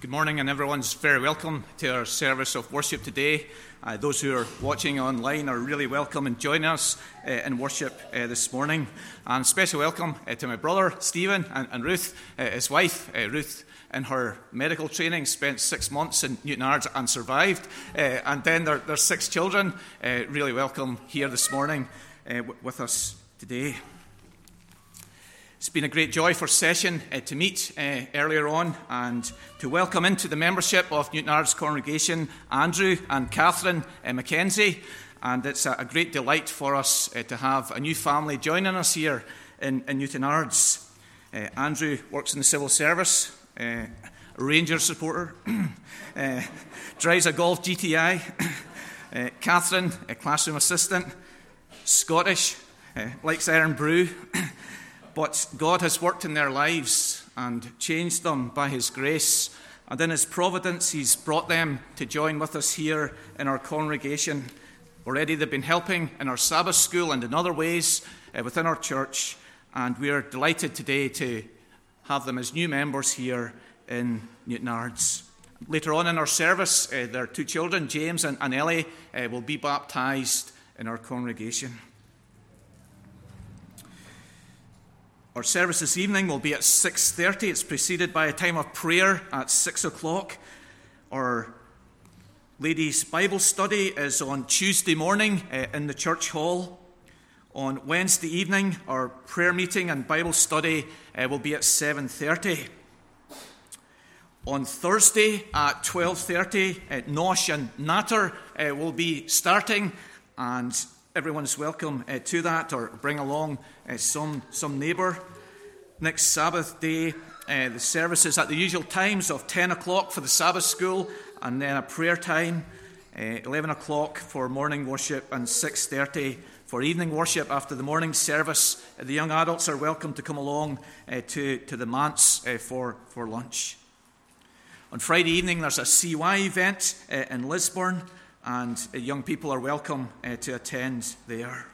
Good morning, and everyone's very welcome to our service of worship today. Uh, those who are watching online are really welcome and joining us uh, in worship uh, this morning. And special welcome uh, to my brother Stephen and, and Ruth, uh, his wife. Uh, Ruth, in her medical training, spent six months in Newtownards and survived. and then their, their six children, really welcome here this morning with us today. It's been a great joy for Session uh, to meet uh, earlier on and to welcome into the membership of Newtownards Congregation Andrew and Catherine uh. And it's a, great delight for us uh, to have a new family joining us here in, in Newtownards. Uh, Andrew works in the civil service, uh, a Rangers supporter, drives a Golf GTI. Catherine, a classroom assistant, Scottish, likes Irn-Bru. But God has worked in their lives and changed them by His grace. And in His providence, He's brought them to join with us here in our congregation. Already they've been helping in our Sabbath school and in other ways uh, within our church. And we are delighted today to have them as new members here in Newtownards. Later on in our service, uh, their two children, James and, and Ellie, uh, will be baptized in our congregation. Our service this evening will be at 6.30. It's preceded by a time of prayer at 6 o'clock. Our ladies' Bible study is on Tuesday morning uh, in the church hall. On Wednesday evening, our prayer meeting and Bible study uh, will be at 7.30. On Thursday at 12.30, uh, Nosh and Natter will be starting, and everyone's welcome to that, or bring along uh, some, some neighbour. Next Sabbath day, uh, the services at the usual times of 10 o'clock for the Sabbath school, and then a prayer time, uh, 11 o'clock for morning worship, and 6.30 for evening worship after the morning service. Uh, the young adults are welcome to come along uh, to, to the manse uh, for, for lunch. On Friday evening, there's a CY event in Lisburn and young people are welcome to attend there.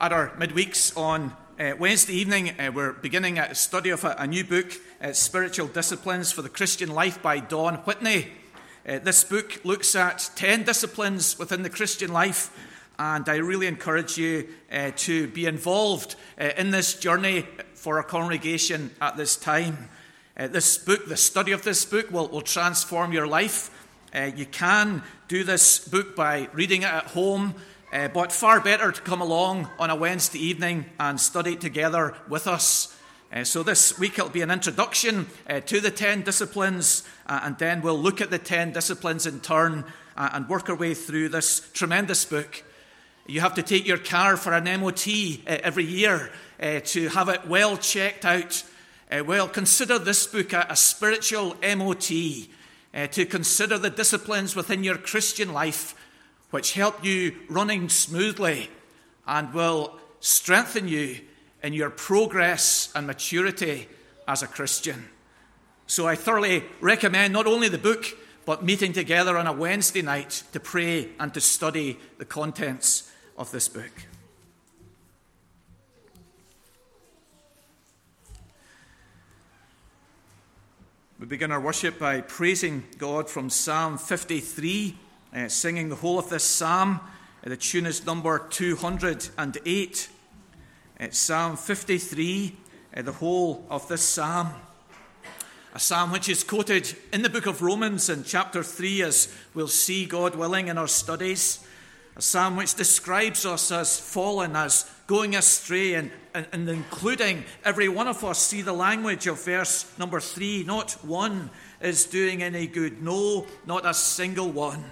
At our midweeks on uh, Wednesday evening, uh, we're beginning a study of a, a new book, uh, Spiritual Disciplines for the Christian Life by Don Whitney. Uh, this book looks at 10 disciplines within the Christian life, and I really encourage you uh, to be involved in this journey for our congregation at this time. this book, the study of this book, will, will transform your life. Uh, you can do this book by reading it at home, uh, but far better to come along on a Wednesday evening and study together with us. Uh, so, this week it'll be an introduction uh, to the 10 disciplines, uh, and then we'll look at the 10 disciplines in turn uh, and work our way through this tremendous book. You have to take your car for an MOT every year to have it well checked out. well, consider this book a, a spiritual MOT uh, to consider the disciplines within your Christian life which help you running smoothly and will strengthen you in your progress and maturity as a Christian. So I thoroughly recommend not only the book, but meeting together on a Wednesday night to pray and to study the contents of this book. We begin our worship by praising God from Psalm 53, uh, singing the whole of this psalm. Uh, the tune is number 208. It's Psalm 53, uh, the whole of this psalm. A psalm which is quoted in the book of Romans in chapter 3, as we'll see, God willing, in our studies. A psalm which describes us as fallen, as going astray, and, and, and, including every one of us. See the language of verse number three. Not one is doing any good. No, not a single one.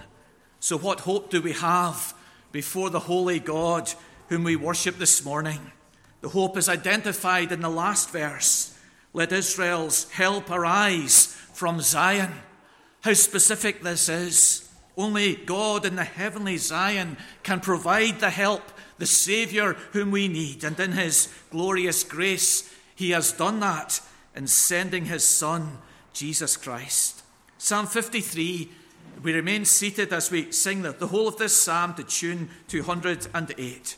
So, what hope do we have before the holy God whom we worship this morning? The hope is identified in the last verse. Let Israel's help arise from Zion. How specific this is. Only God in the heavenly Zion can provide the help, the Saviour whom we need. And in His glorious grace, He has done that in sending His Son, Jesus Christ. Psalm 53, we remain seated as we sing the whole of this psalm to tune 208.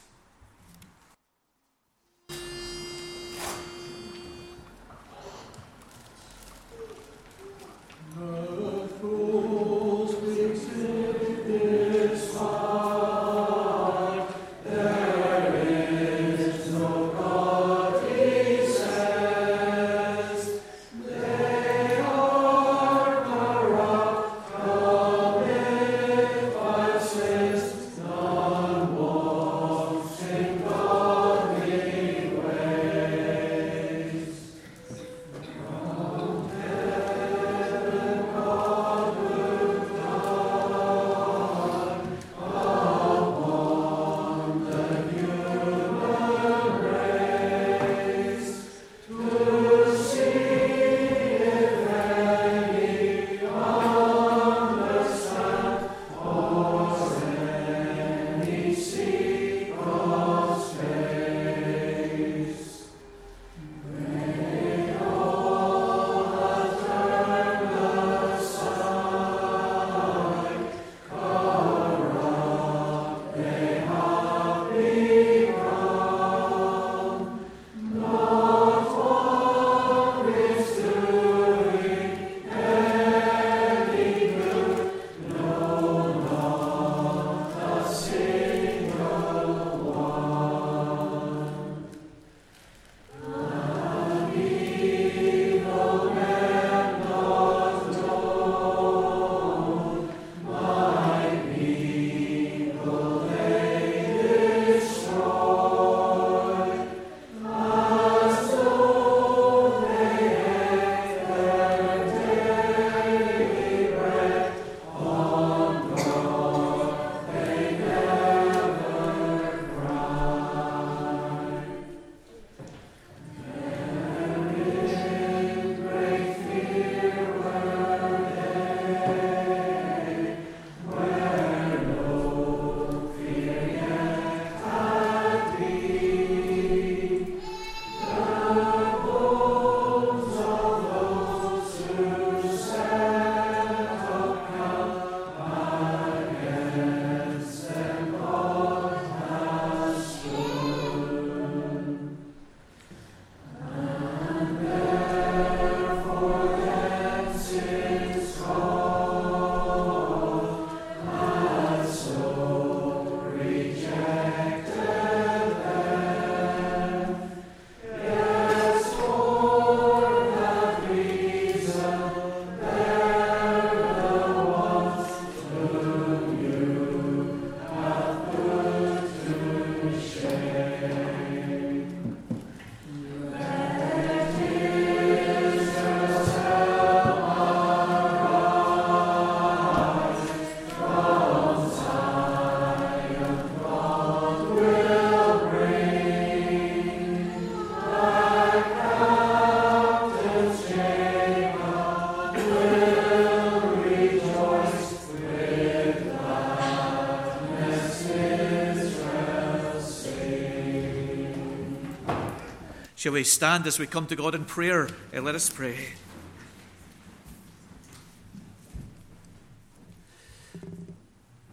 Shall we stand as we come to God in prayer? Uh, let us pray.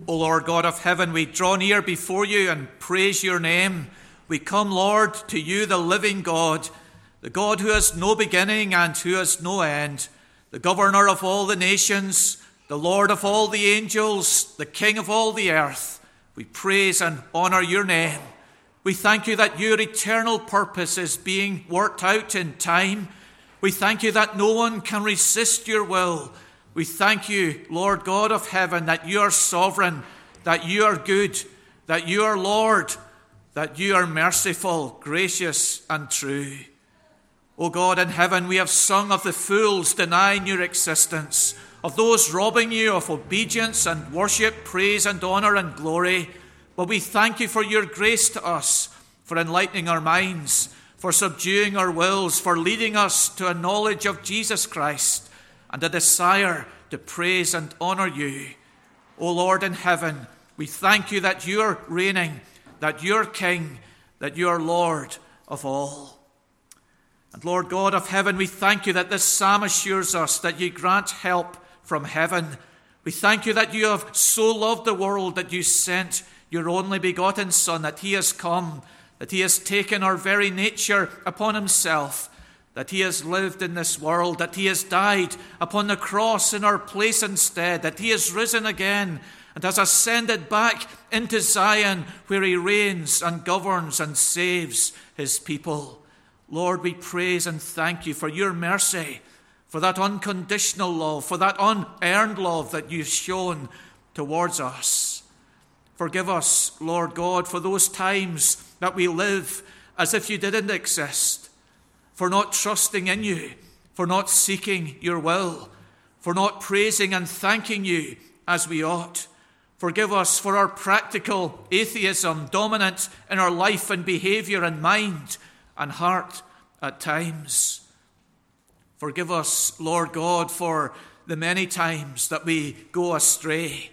O Lord God of heaven, we draw near before you and praise your name. We come, Lord, to you, the living God, the God who has no beginning and who has no end, the governor of all the nations, the Lord of all the angels, the King of all the earth. We praise and honor your name. We thank you that your eternal purpose is being worked out in time. We thank you that no one can resist your will. We thank you, Lord God of heaven, that you are sovereign, that you are good, that you are Lord, that you are merciful, gracious, and true. O God in heaven, we have sung of the fools denying your existence, of those robbing you of obedience and worship, praise and honor and glory. But we thank you for your grace to us, for enlightening our minds, for subduing our wills, for leading us to a knowledge of Jesus Christ and a desire to praise and honor you. O Lord in heaven, we thank you that you are reigning, that you're King, that you are Lord of all. And Lord God of heaven, we thank you that this psalm assures us that you grant help from heaven. We thank you that you have so loved the world that you sent your only begotten Son, that he has come, that he has taken our very nature upon himself, that he has lived in this world, that he has died upon the cross in our place instead, that he has risen again and has ascended back into Zion, where he reigns and governs and saves his people. Lord, we praise and thank you for your mercy, for that unconditional love, for that unearned love that you've shown towards us. Forgive us, Lord God, for those times that we live as if you didn't exist, for not trusting in you, for not seeking your will, for not praising and thanking you as we ought. Forgive us for our practical atheism dominant in our life and behavior and mind and heart at times. Forgive us, Lord God, for the many times that we go astray,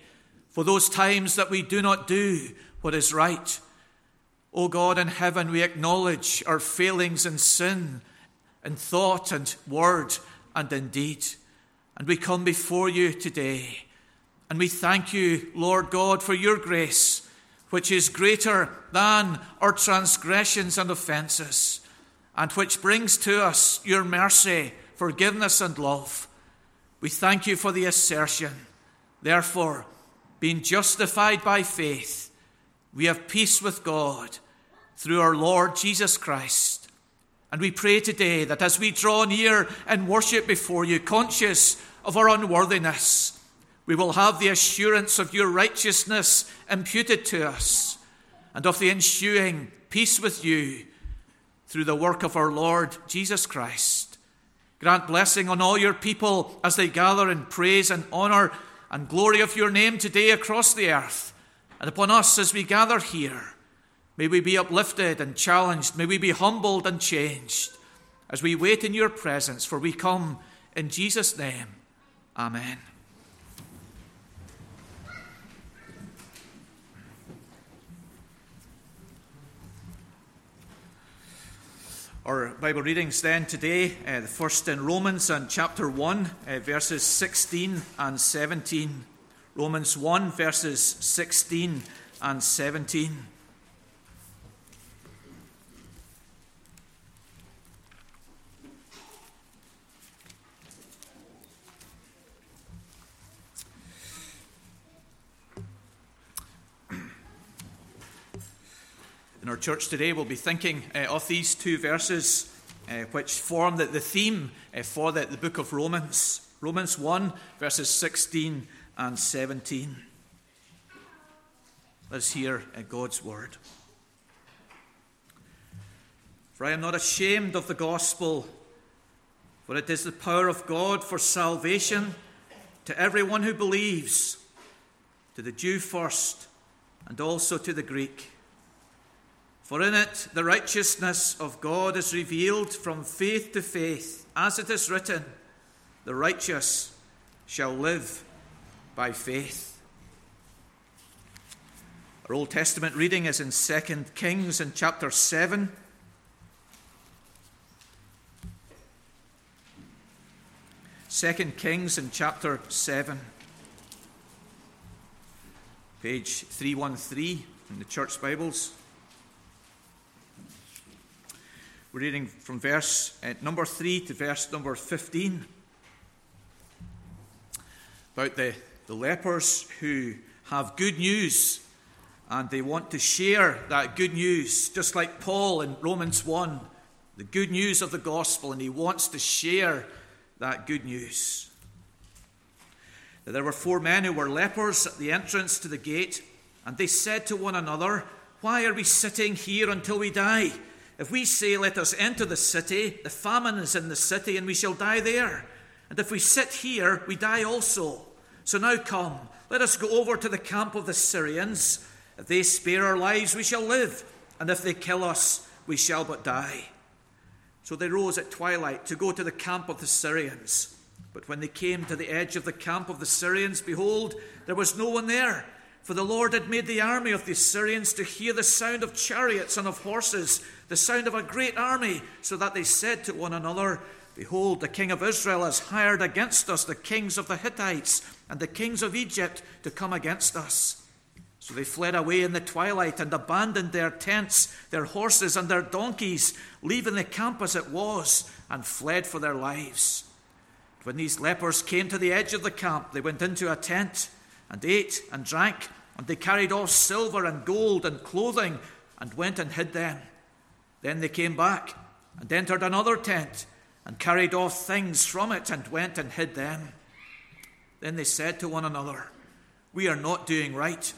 for those times that we do not do what is right. O God in heaven, we acknowledge our failings in sin, in thought and word and in deed. And we come before you today. And we thank you, Lord God, for your grace, which is greater than our transgressions and offences and which brings to us your mercy, forgiveness, and love. We thank you for the assertion. Therefore, being justified by faith, we have peace with God through our Lord Jesus Christ. And we pray today that as we draw near and worship before you, conscious of our unworthiness, we will have the assurance of your righteousness imputed to us and of the ensuing peace with you through the work of our Lord Jesus Christ. Grant blessing on all your people as they gather in praise and honor and glory of your name today across the earth, and upon us as we gather here. May we be uplifted and challenged. May we be humbled and changed as we wait in your presence, for we come in Jesus' name. Amen. Our Bible readings then today, uh, the first in Romans and chapter 1, uh, verses 16 and 17. Romans 1, verses 16 and 17. In our church today, we'll be thinking uh, of these two verses uh, which form the, the theme uh, for the, the book of Romans. Romans 1, verses 16 and 17. Let's hear uh, God's word. For I am not ashamed of the gospel, for it is the power of God for salvation to everyone who believes, to the Jew first, and also to the Greek. For in it the righteousness of God is revealed from faith to faith, as it is written, The righteous shall live by faith. Our Old Testament reading is in 2 Kings in chapter 7. Second Kings in chapter 7, page 313 in the Church Bibles. We're reading from verse uh, number 3 to verse number 15 about the, the lepers who have good news and they want to share that good news, just like Paul in Romans 1, the good news of the gospel, and he wants to share that good news. There were four men who were lepers at the entrance to the gate, and they said to one another, Why are we sitting here until we die? If we say, Let us enter the city, the famine is in the city, and we shall die there. And if we sit here, we die also. So now come, let us go over to the camp of the Syrians. If they spare our lives, we shall live, and if they kill us, we shall but die. So they rose at twilight to go to the camp of the Syrians. But when they came to the edge of the camp of the Syrians, behold, there was no one there. For the Lord had made the army of the Syrians to hear the sound of chariots and of horses, the sound of a great army, so that they said to one another, Behold, the king of Israel has hired against us the kings of the Hittites and the kings of Egypt to come against us. So they fled away in the twilight and abandoned their tents, their horses, and their donkeys, leaving the camp as it was, and fled for their lives. When these lepers came to the edge of the camp, they went into a tent and ate and drank, and they carried off silver and gold and clothing and went and hid them. Then they came back and entered another tent and carried off things from it and went and hid them. Then they said to one another, We are not doing right.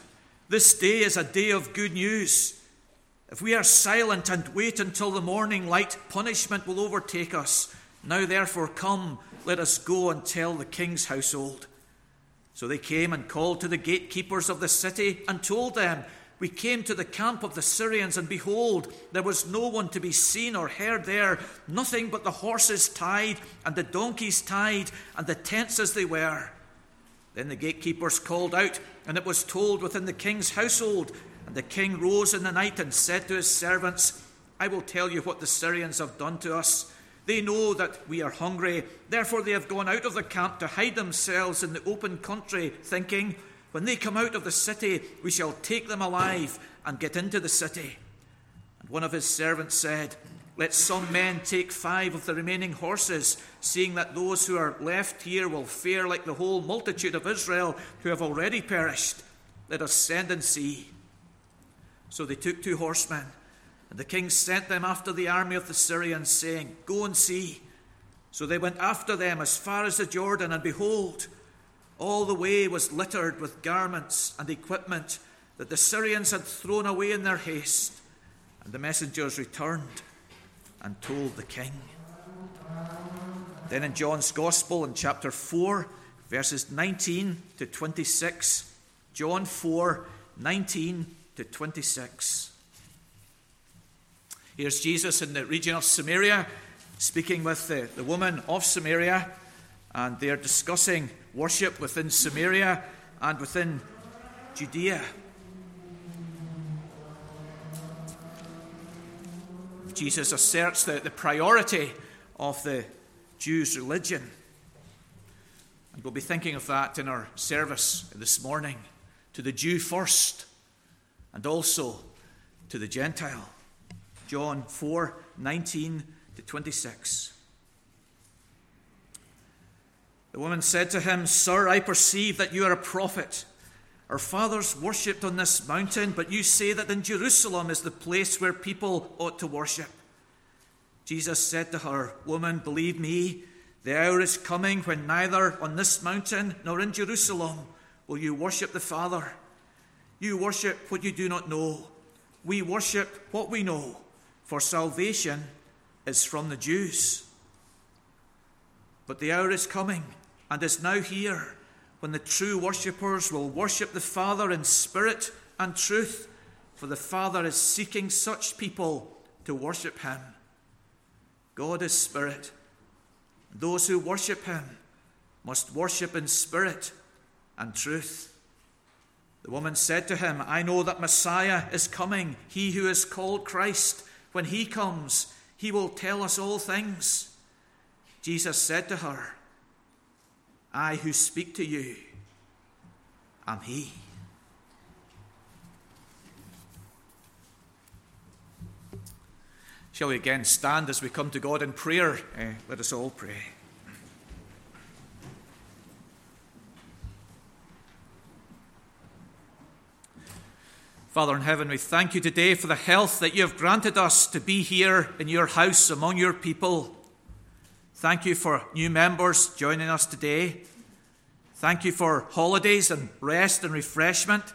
This day is a day of good news. If we are silent and wait until the morning light, punishment will overtake us. Now, therefore, come, let us go and tell the king's household. So they came and called to the gatekeepers of the city and told them, We came to the camp of the Syrians, and behold, there was no one to be seen or heard there, nothing but the horses tied, and the donkeys tied, and the tents as they were. Then the gatekeepers called out, and it was told within the king's household. And the king rose in the night and said to his servants, I will tell you what the Syrians have done to us. They know that we are hungry, therefore they have gone out of the camp to hide themselves in the open country, thinking, When they come out of the city, we shall take them alive and get into the city. And one of his servants said, let some men take five of the remaining horses, seeing that those who are left here will fare like the whole multitude of Israel who have already perished. Let us send and see. So they took two horsemen, and the king sent them after the army of the Syrians, saying, Go and see. So they went after them as far as the Jordan, and behold, all the way was littered with garments and equipment that the Syrians had thrown away in their haste. And the messengers returned and told the king. Then in John's Gospel, in chapter 4, verses 19 to 26, John 4 19 to 26. Here's Jesus in the region of Samaria speaking with the, the woman of Samaria, and they're discussing worship within Samaria and within Judea. Jesus asserts the, the priority of the Jews' religion. And we'll be thinking of that in our service this morning to the Jew first and also to the Gentile. John 4 19 to 26. The woman said to him, Sir, I perceive that you are a prophet. Our fathers worshipped on this mountain, but you say that in Jerusalem is the place where people ought to worship. Jesus said to her, Woman, believe me, the hour is coming when neither on this mountain nor in Jerusalem will you worship the Father. You worship what you do not know. We worship what we know, for salvation is from the Jews. But the hour is coming and is now here when the true worshippers will worship the Father in spirit and truth, for the Father is seeking such people to worship him. God is spirit. Those who worship him must worship in spirit and truth. The woman said to him, I know that Messiah is coming, he who is called Christ. When he comes, he will tell us all things. Jesus said to her, I who speak to you am He. Shall we again stand as we come to God in prayer? Uh, let us all pray. Father in heaven, we thank you today for the health that you have granted us to be here in your house among your people. Thank you for new members joining us today. Thank you for holidays and rest and refreshment.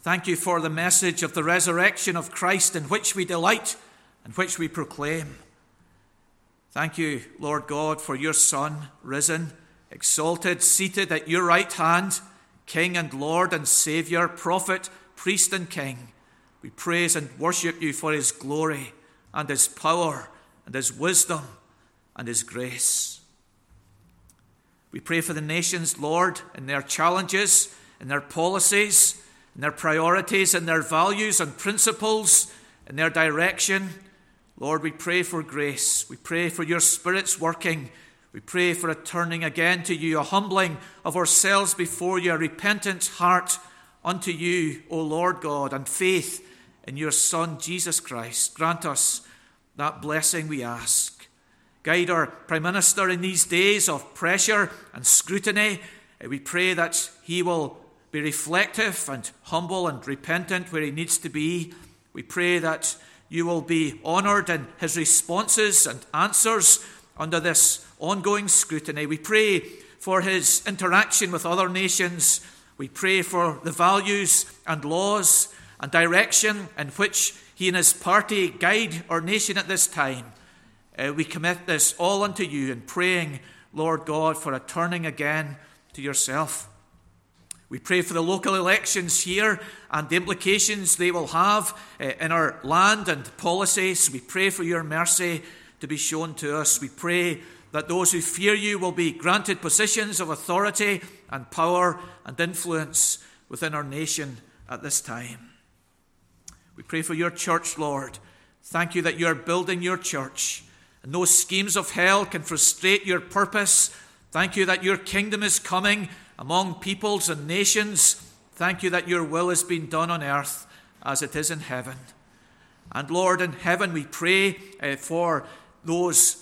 Thank you for the message of the resurrection of Christ in which we delight and which we proclaim. Thank you, Lord God, for your Son, risen, exalted, seated at your right hand, King and Lord and Saviour, prophet, priest, and king. We praise and worship you for his glory and his power and his wisdom and his grace. We pray for the nations, Lord, in their challenges, in their policies, in their priorities, in their values and principles, in their direction. Lord, we pray for grace. We pray for your Spirit's working. We pray for a turning again to you, a humbling of ourselves before you, a repentant heart unto you, O Lord God, and faith in your Son, Jesus Christ. Grant us that blessing, we ask. Guide our Prime Minister in these days of pressure and scrutiny. Uh, we pray that he will be reflective and humble and repentant where he needs to be. We pray that you will be honoured in his responses and answers under this ongoing scrutiny. We pray for his interaction with other nations we pray for the values and laws and direction in which he and his party guide our nation at this time. Uh, we commit this all unto you and praying, Lord God, for a turning again to yourself. We pray for the local elections here and the implications they will have uh, in our land and policies. We pray for your mercy to be shown to us. We pray that those who fear you will be granted positions of authority and power and influence within our nation at this time. We pray for your church, Lord. Thank you that you are building your church, and no schemes of hell can frustrate your purpose. Thank you that your kingdom is coming among peoples and nations. Thank you that your will is being done on earth as it is in heaven. And Lord, in heaven, we pray uh, for those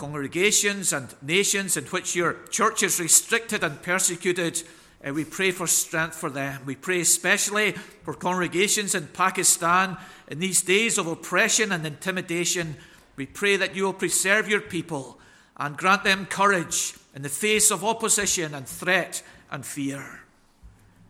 congregations and nations in which your church is restricted and persecuted. Uh, we pray for strength for them. We pray especially for congregations in Pakistan in these days of oppression and intimidation. We pray that you will preserve your people and grant them courage in the face of opposition and threat and fear.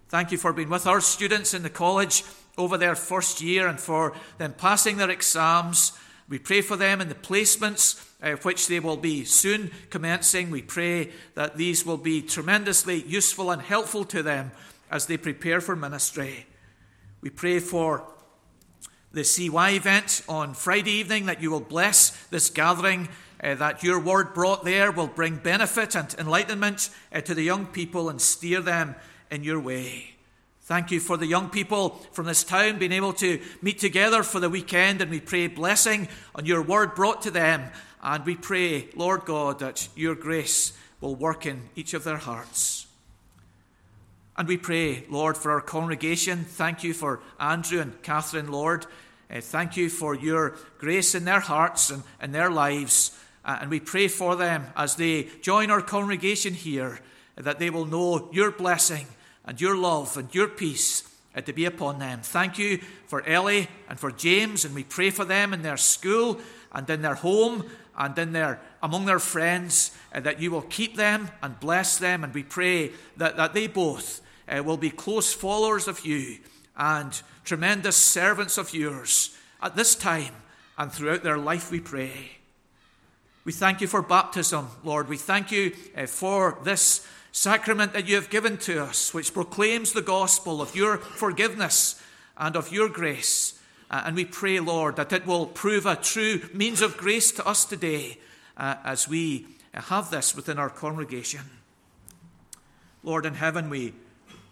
Thank you for being with our students in the college over their first year and for them passing their exams. We pray for them in the placements uh, which they will be soon commencing. We pray that these will be tremendously useful and helpful to them as they prepare for ministry. We pray for the CY event on Friday evening that you will bless this gathering, uh, that your word brought there will bring benefit and enlightenment uh, to the young people and steer them in your way. Thank you for the young people from this town being able to meet together for the weekend, and we pray blessing on your word brought to them and we pray, Lord God, that your grace will work in each of their hearts. And we pray, Lord, for our congregation. Thank you for Andrew and Catherine, Lord. Uh, thank you for your grace in their hearts and in their lives. Uh, and we pray for them as they join our congregation here, that they will know your blessing and your love and your peace uh, to be upon them. Thank you for Ellie and for James, and we pray for them in their school and in their home and in their, among their friends, uh, that you will keep them and bless them. And we pray that, that they both uh, will be close followers of you and tremendous servants of yours at this time and throughout their life, we pray. We thank you for baptism, Lord. We thank you uh, for this sacrament that you have given to us, which proclaims the gospel of your forgiveness and of your grace. Uh, and we pray, Lord, that it will prove a true means of grace to us today uh, as we have this within our congregation. Lord in heaven, we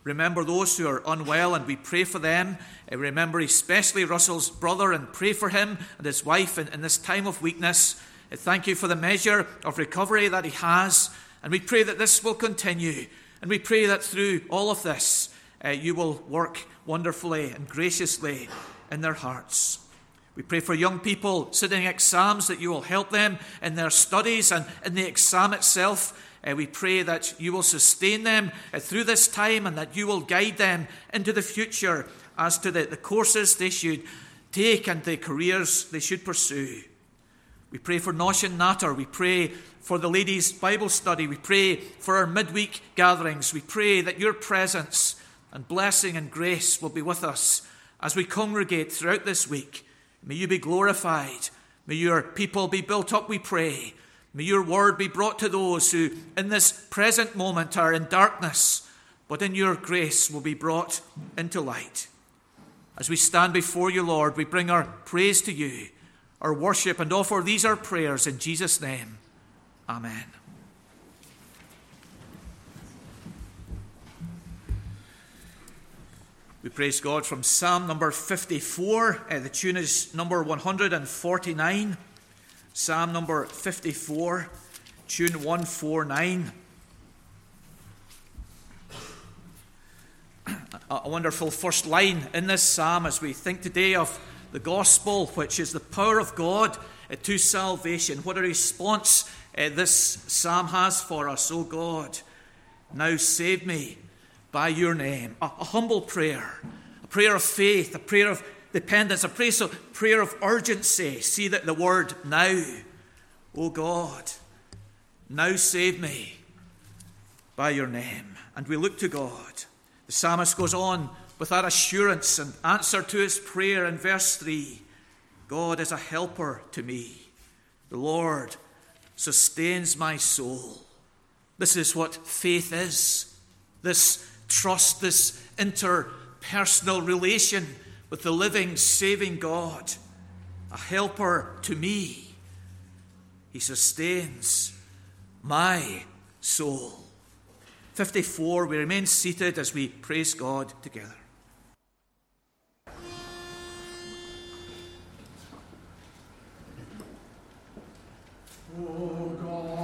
remember those who are unwell and we pray for them. Uh, remember especially Russell's brother and pray for him and his wife in, in this time of weakness. Uh, thank you for the measure of recovery that he has. And we pray that this will continue. And we pray that through all of this, uh, you will work wonderfully and graciously in their hearts. We pray for young people sitting exams that you will help them in their studies and in the exam itself. Uh, we pray that you will sustain them uh, through this time and that you will guide them into the future as to the, the courses they should take and the careers they should pursue. We pray for Nosh and Natter. We pray for the ladies' Bible study. We pray for our midweek gatherings. We pray that your presence and blessing and grace will be with us as we congregate throughout this week. May you be glorified. May your people be built up, we pray. May your word be brought to those who, in this present moment, are in darkness, but in your grace will be brought into light. As we stand before you, Lord, we bring our praise to you, our worship, and offer these our prayers in Jesus' name. Amen. We praise God from Psalm number 54. Uh, the tune is number 149. Psalm number 54, tune 149. A wonderful first line in this psalm as we think today of the gospel, which is the power of God uh, to salvation. What a response uh, this psalm has for us, O God. Now save me by your name. A, a, humble prayer, a prayer of faith, a prayer of dependence, a prayer, so, prayer of urgency. See that the word now, O God, now save me by your name. And we look to God. The psalmist goes on with that assurance and answer to his prayer in verse 3 God is a helper to me. The Lord sustains my soul. This is what faith is. This trust, this interpersonal relation with the living, saving God, a helper to me. He sustains my soul. 54, we remain seated as we praise God together. Oh God,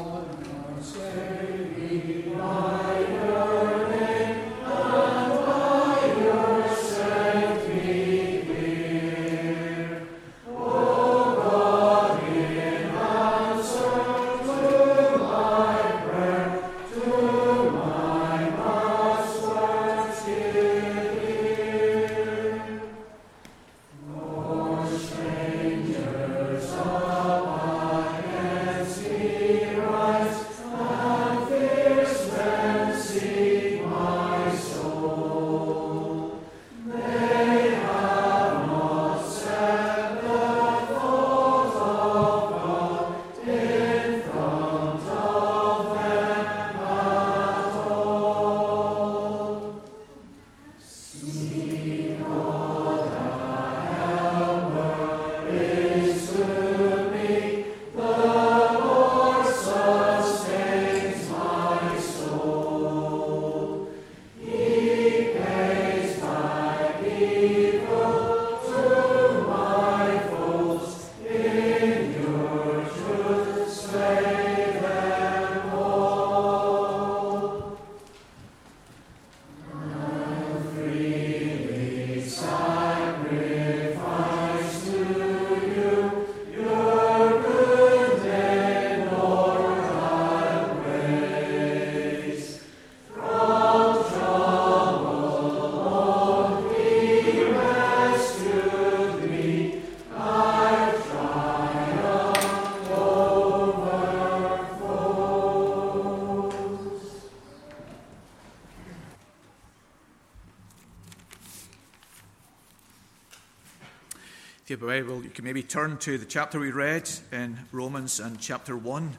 Bible, you can maybe turn to the chapter we read in Romans and chapter 1,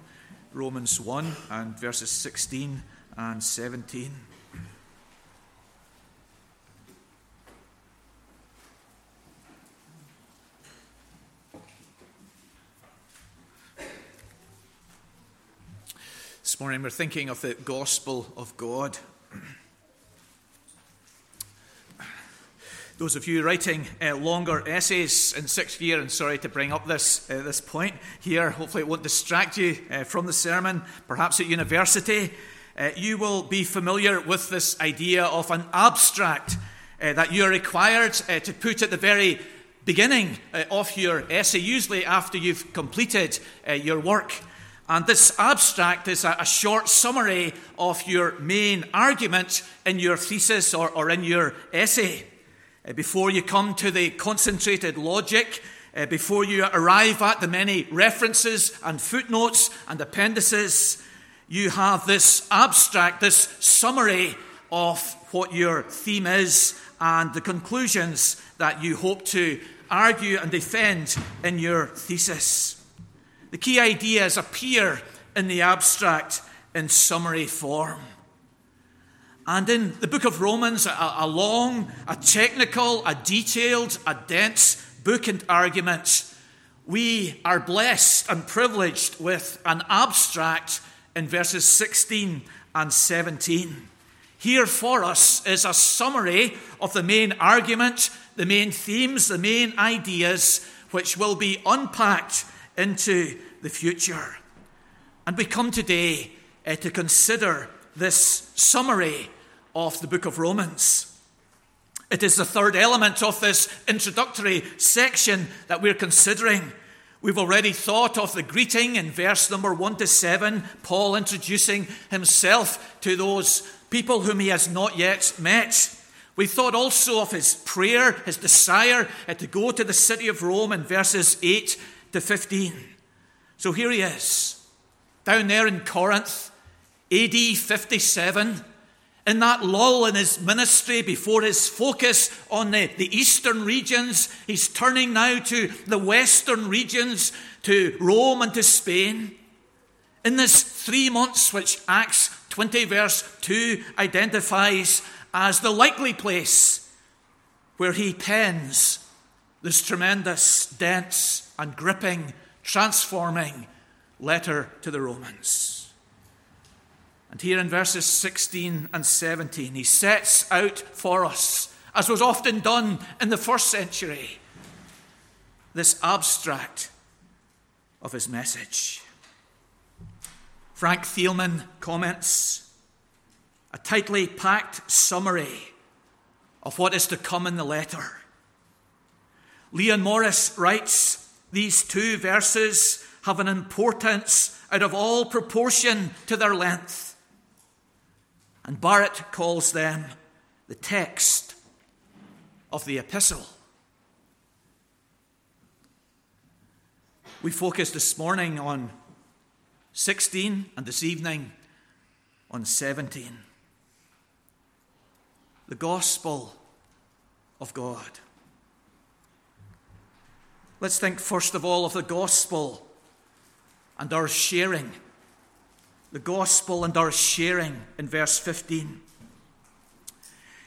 Romans 1 and verses 16 and 17. This morning we're thinking of the gospel of God. Those of you writing uh, longer essays in sixth year, and sorry to bring up this, uh, this point here, hopefully it won't distract you uh, from the sermon, perhaps at university, uh, you will be familiar with this idea of an abstract uh, that you are required uh, to put at the very beginning of your essay, usually after you've completed your work. And this abstract is a, a, short summary of your main argument in your thesis or, or in your essay. Uh, before you come to the concentrated logic, uh, before you arrive at the many references and footnotes and appendices, you have this abstract, this summary of what your theme is and the conclusions that you hope to argue and defend in your thesis. The key ideas appear in the abstract in summary form. And in the book of Romans, a, a long, a technical, a detailed, a dense book and argument, we are blessed and privileged with an abstract in verses 16 and 17. Here for us is a summary of the main argument, the main themes, the main ideas, which will be unpacked into the future. And we come today uh, to consider this summary of the book of Romans. It is the third element of this introductory section that we're considering. We've already thought of the greeting in verse number 1 to 7, Paul introducing himself to those people whom he has not yet met. We thought also of his prayer, his desire uh, to go to the city of Rome in verses 8 to 15. So here he is, down there in Corinth, AD 57 in that lull in his ministry before his focus on the, the eastern regions, he's turning now to the western regions, to Rome and to Spain. In this three months, which Acts 20, verse 2 identifies as the likely place where he pens this tremendous, dense, and gripping, transforming letter to the Romans. And here in verses 16 and 17, he sets out for us, as was often done in the first century, this abstract of his message. Frank Thielman comments a tightly packed summary of what is to come in the letter. Leon Morris writes these two verses have an importance out of all proportion to their length. And Barrett calls them the text of the epistle. We focused this morning on 16 and this evening on 17. The gospel of God. Let's think first of all of the gospel and our sharing the gospel and our sharing in verse 15.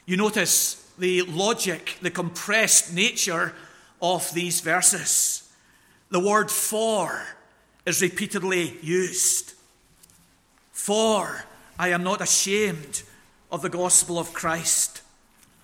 You notice the logic, the compressed nature of these verses. The word for is repeatedly used. For I am not ashamed of the gospel of Christ.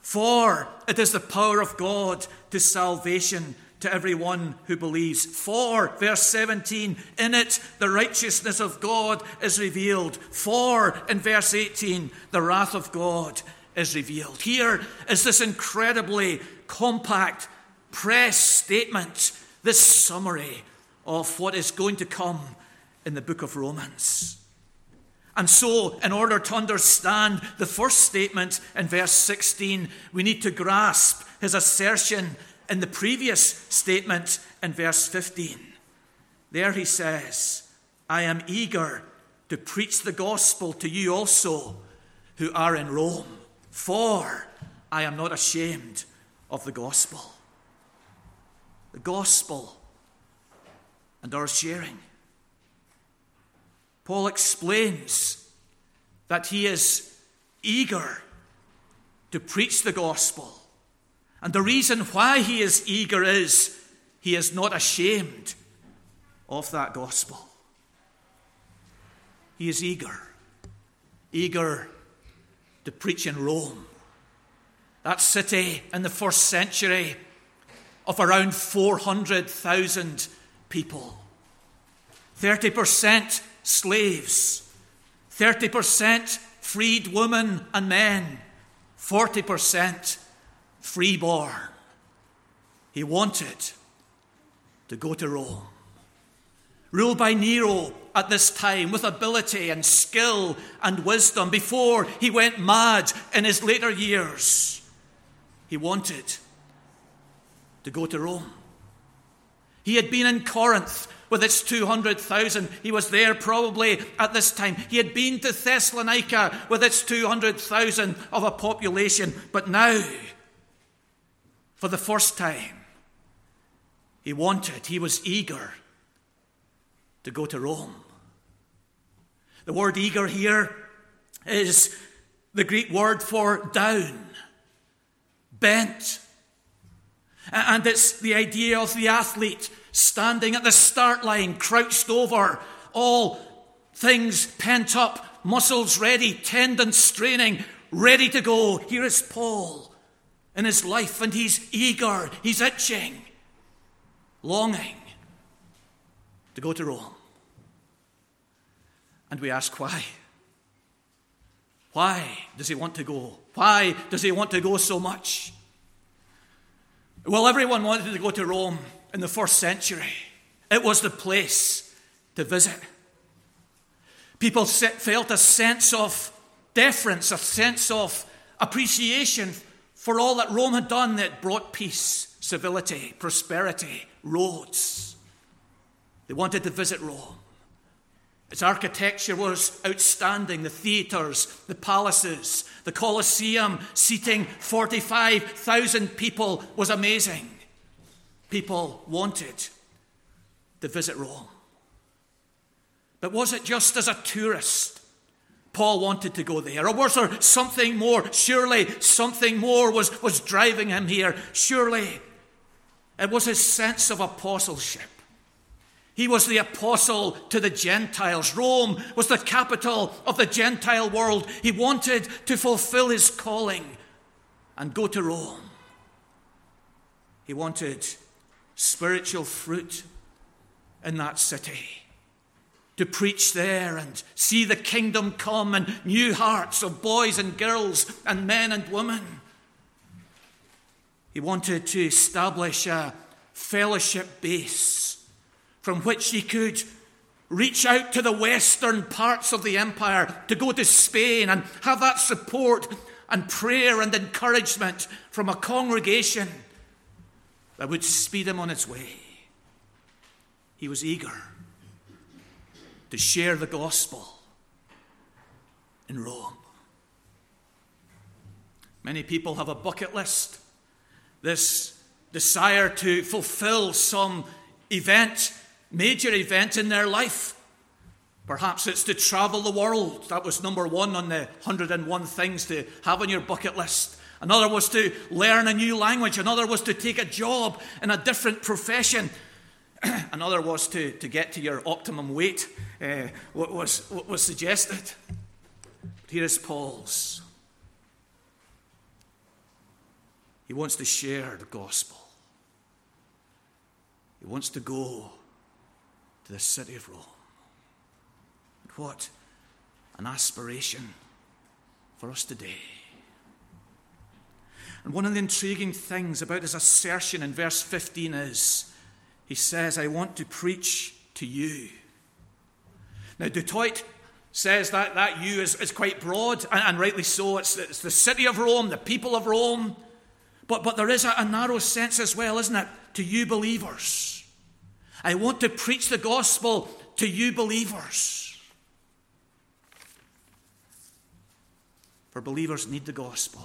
For it is the power of God to salvation to everyone who believes. For, verse 17, in it the righteousness of God is revealed. For, in verse 18, the wrath of God is revealed. Here is this incredibly compact press statement, this summary of what is going to come in the book of Romans. And so, in order to understand the first statement in verse 16, we need to grasp his assertion in the previous statement in verse 15. There he says, I am eager to preach the gospel to you also who are in Rome, for I am not ashamed of the gospel. The gospel and our sharing. Paul explains that he is eager to preach the gospel and the reason why he is eager is he is not ashamed of that gospel. He is eager, eager to preach in Rome, That city in the first century of around 400,000 people. 30% slaves, 30% freed women and men, 40% freeborn. He wanted to go to Rome. Ruled by Nero at this time with ability and skill and wisdom before he went mad in his later years. He wanted to go to Rome. He had been in Corinth with its 200,000. He was there probably at this time. He had been to Thessalonica with its 200,000 of a population. But now, for the first time, he wanted, he was eager to go to Rome. The word eager here is the Greek word for down, bent. And it's the idea of the athlete standing at the start line, crouched over, all things pent up, muscles ready, tendons straining, ready to go. Here is Paul in his life, and he's eager, he's itching, longing to go to Rome. And we ask why. Why does he want to go? Why does he want to go so much? Well, everyone wanted to go to Rome in the first century. It was the place to visit. People felt a sense of deference, a sense of appreciation for all that Rome had done that brought peace, civility, prosperity, roads. They wanted to visit Rome. Its architecture was outstanding the theatres, the palaces, the Colosseum, seating 45,000 people, was amazing. People wanted to visit Rome. But was it just as a tourist? Paul wanted to go there? Or was there something more? Surely something more was, was driving him here. Surely it was his sense of apostleship. He was the apostle to the Gentiles. Rome was the capital of the Gentile world. He wanted to fulfill his calling and go to Rome. He wanted spiritual fruit in that city. To preach there and see the kingdom come and new hearts of boys and girls and men and women. He wanted to establish a fellowship base from which he could reach out to the western parts of the empire, to go to Spain and have that support and prayer and encouragement from a congregation that would speed him on its way. He was eager to share the gospel in Rome. Many people have a bucket list, this desire to fulfill some event major event in their life. Perhaps it's to travel the world. That was number one on the 101 things to have on your bucket list. Another was to learn a new language. Another was to take a job in a different profession. Another was to, to get to your optimum weight, uh, what, was, what was suggested. But here is Paul's. He wants to share the gospel, he wants to go to the city of Rome. And what an aspiration for us today. And one of the intriguing things about his assertion in verse 15 is he says, I want to preach to you. Now, Du Toit says that that you is, is quite broad, and, and rightly so. It's, it's, the city of Rome, the people of Rome. But, but there is a, a narrow sense as well, isn't it? To you believers. I want to preach the gospel to you believers. For believers need the gospel.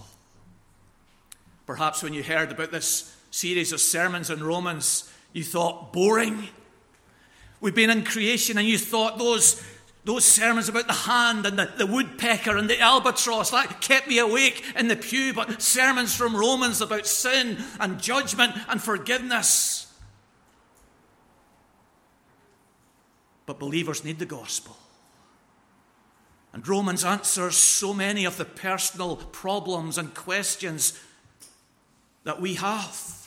Perhaps when you heard about this series of sermons on Romans, you thought, boring. We've been in creation and you thought those, those sermons about the hand and the, the woodpecker and the albatross, that kept me awake in the pew. But sermons from Romans about sin and judgment and forgiveness But believers need the gospel. And Romans answers so many of the personal problems and questions that we have.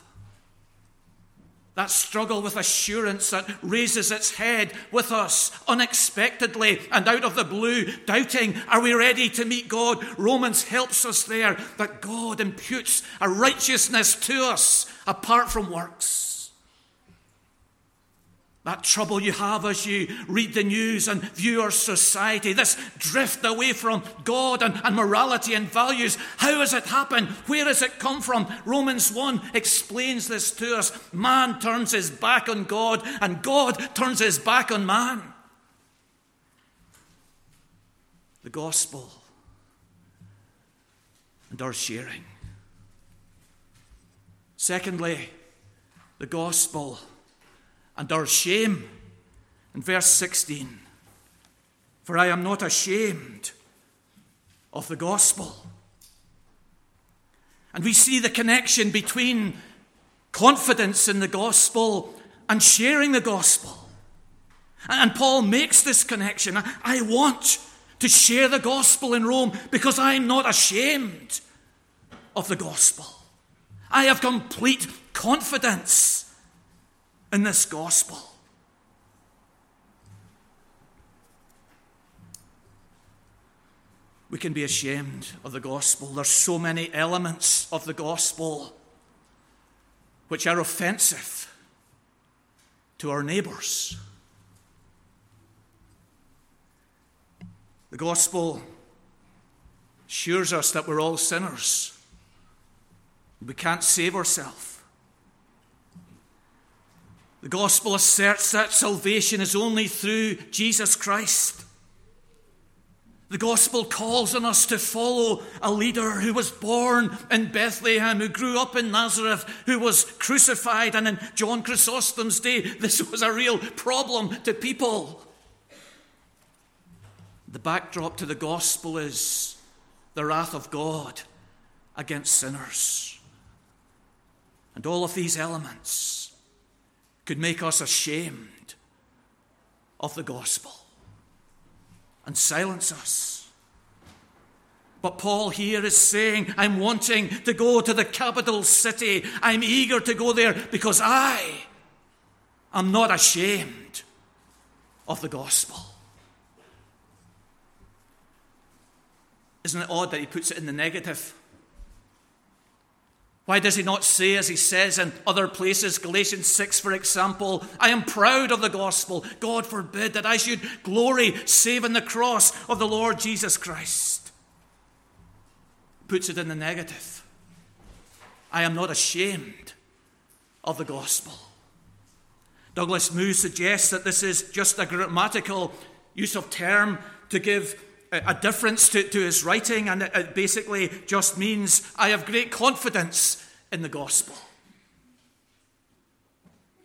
That struggle with assurance that raises its head with us unexpectedly and out of the blue, doubting, are we ready to meet God? Romans helps us there that God imputes a righteousness to us apart from works. That trouble you have as you read the news and view our society, this drift away from God and, and, morality and values. How has it happened? Where has it come from? Romans 1 explains this to us. Man turns his back on God, and God turns his back on man. The gospel and our sharing. Secondly, the gospel and our shame. In verse 16, for I am not ashamed of the gospel. And we see the connection between confidence in the gospel and sharing the gospel. And Paul makes this connection. I want to share the gospel in Rome because I'm not ashamed of the gospel. I have complete confidence in this gospel. We can be ashamed of the gospel. There's so many elements of the gospel which are offensive to our neighbours. The gospel assures us that we're all sinners. We can't save ourselves. The gospel asserts that salvation is only through Jesus Christ. The gospel calls on us to follow a leader who was born in Bethlehem, who grew up in Nazareth, who was crucified, and in John Chrysostom's day, this was a real problem to people. The backdrop to the gospel is the wrath of God against sinners. And all of these elements could make us ashamed of the gospel and silence us. But Paul here is saying, I'm wanting to go to the capital city. I'm eager to go there because I am not ashamed of the gospel. Isn't it odd that he puts it in the negative? Why does he not say, as he says in other places, Galatians 6, for example, I am proud of the gospel. God forbid that I should glory save in the cross of the Lord Jesus Christ. Puts it in the negative. I am not ashamed of the gospel. Douglas Moo suggests that this is just a grammatical use of term to give a difference to, to his writing, and it, it basically just means I have great confidence in the gospel.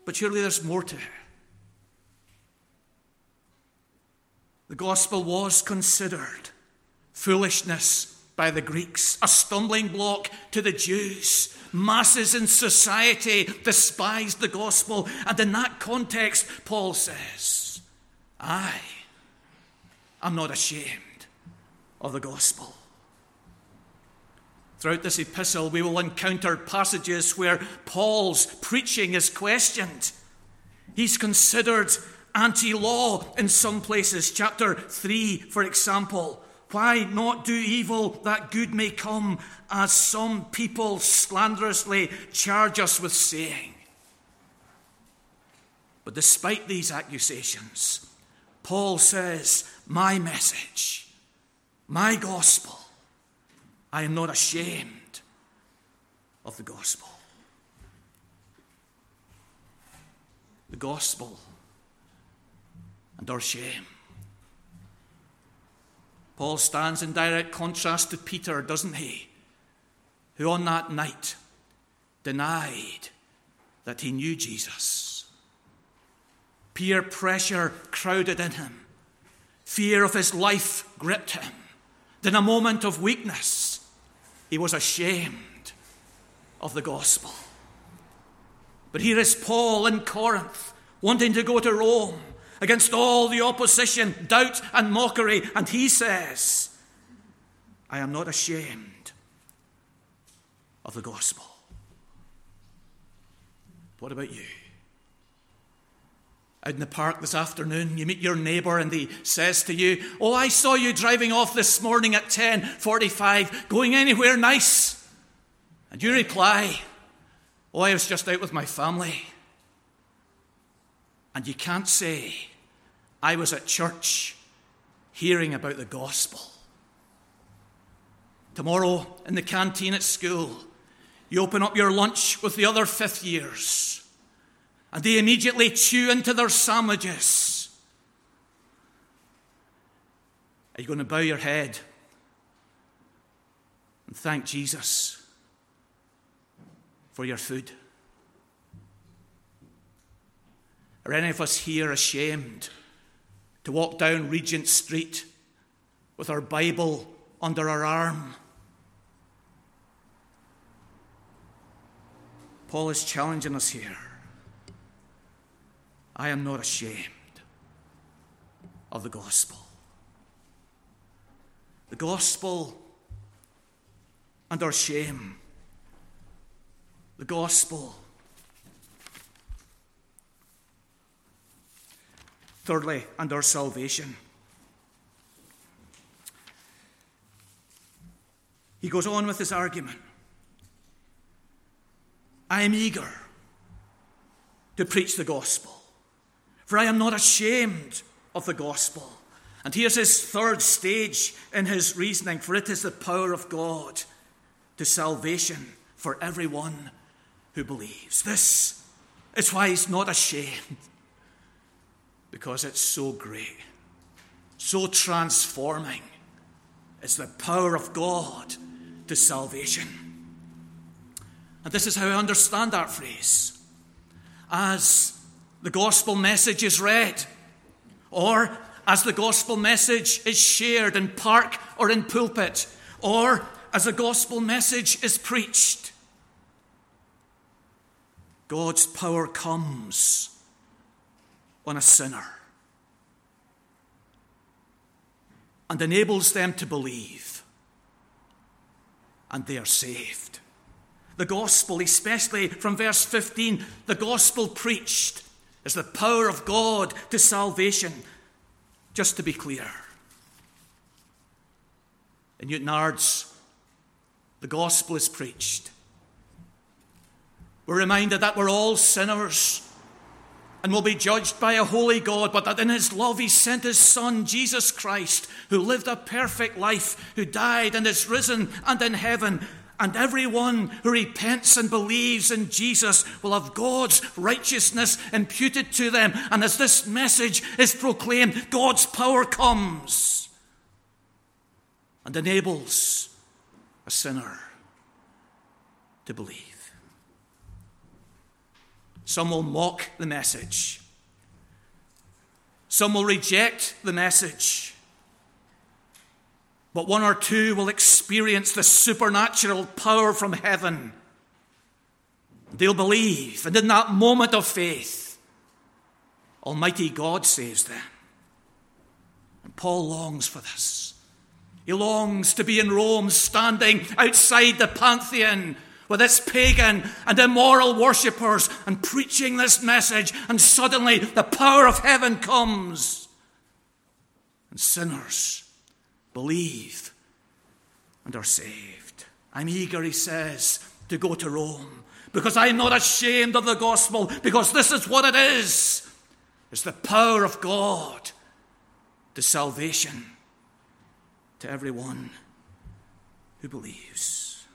But surely there's more to it. The gospel was considered foolishness by the Greeks, a stumbling block to the Jews. Masses in society despised the gospel, and in that context, Paul says, I am not ashamed of the gospel. Throughout this epistle, we will encounter passages where Paul's preaching is questioned. He's considered anti law in some places. Chapter 3, for example. Why not do evil that good may come, as some people slanderously charge us with saying? But despite these accusations, Paul says, My message my gospel. I am not ashamed of the gospel. The gospel and our shame. Paul stands in direct contrast to Peter, doesn't he? Who on that night denied that he knew Jesus. Peer pressure crowded in him, fear of his life gripped him. In a moment of weakness, he was ashamed of the gospel. But here is Paul in Corinth, wanting to go to Rome against all the opposition, doubt, and mockery, and he says, I am not ashamed of the gospel. What about you? Out in the park this afternoon, you meet your neighbour and he says to you, Oh, I saw you driving off this morning at 10.45, going anywhere nice. And you reply, Oh, I was just out with my family. And you can't say, I was at church hearing about the gospel. Tomorrow in the canteen at school, you open up your lunch with the other fifth years and they immediately chew into their sandwiches. Are you going to bow your head and thank Jesus for your food? Are any of us here ashamed to walk down Regent Street with our Bible under our arm? Paul is challenging us here. I am not ashamed of the gospel. The gospel and our shame. The gospel. Thirdly, and our salvation. He goes on with his argument. I am eager to preach the gospel. For I am not ashamed of the gospel. And here's his third stage in his reasoning for it is the power of God to salvation for everyone who believes. This is why he's not ashamed, because it's so great, so transforming. It's the power of God to salvation. And this is how I understand that phrase. As the gospel message is read, or as the gospel message is shared in park or in pulpit, or as a gospel message is preached. God's power comes on a sinner and enables them to believe, and they are saved. The gospel, especially from verse 15, the gospel preached is the power of God to salvation. Just to be clear, in Newtownards, the gospel is preached. We're reminded that we're all sinners and will be judged by a holy God, but that in His love He sent His Son, Jesus Christ, who lived a perfect life, who died and is risen and in heaven, and everyone who repents and believes in Jesus will have God's righteousness imputed to them. And as this message is proclaimed, God's power comes and enables a sinner to believe. Some will mock the message, some will reject the message but one or two will experience the supernatural power from heaven. They'll believe, and in that moment of faith, Almighty God saves them. And Paul longs for this. He longs to be in Rome, standing outside the Pantheon with its pagan and immoral worshippers and preaching this message, and suddenly the power of heaven comes. And sinners believe and are saved. I'm eager, he says, to go to Rome because I'm not ashamed of the gospel because this is what it is. It's the power of God to salvation to everyone who believes.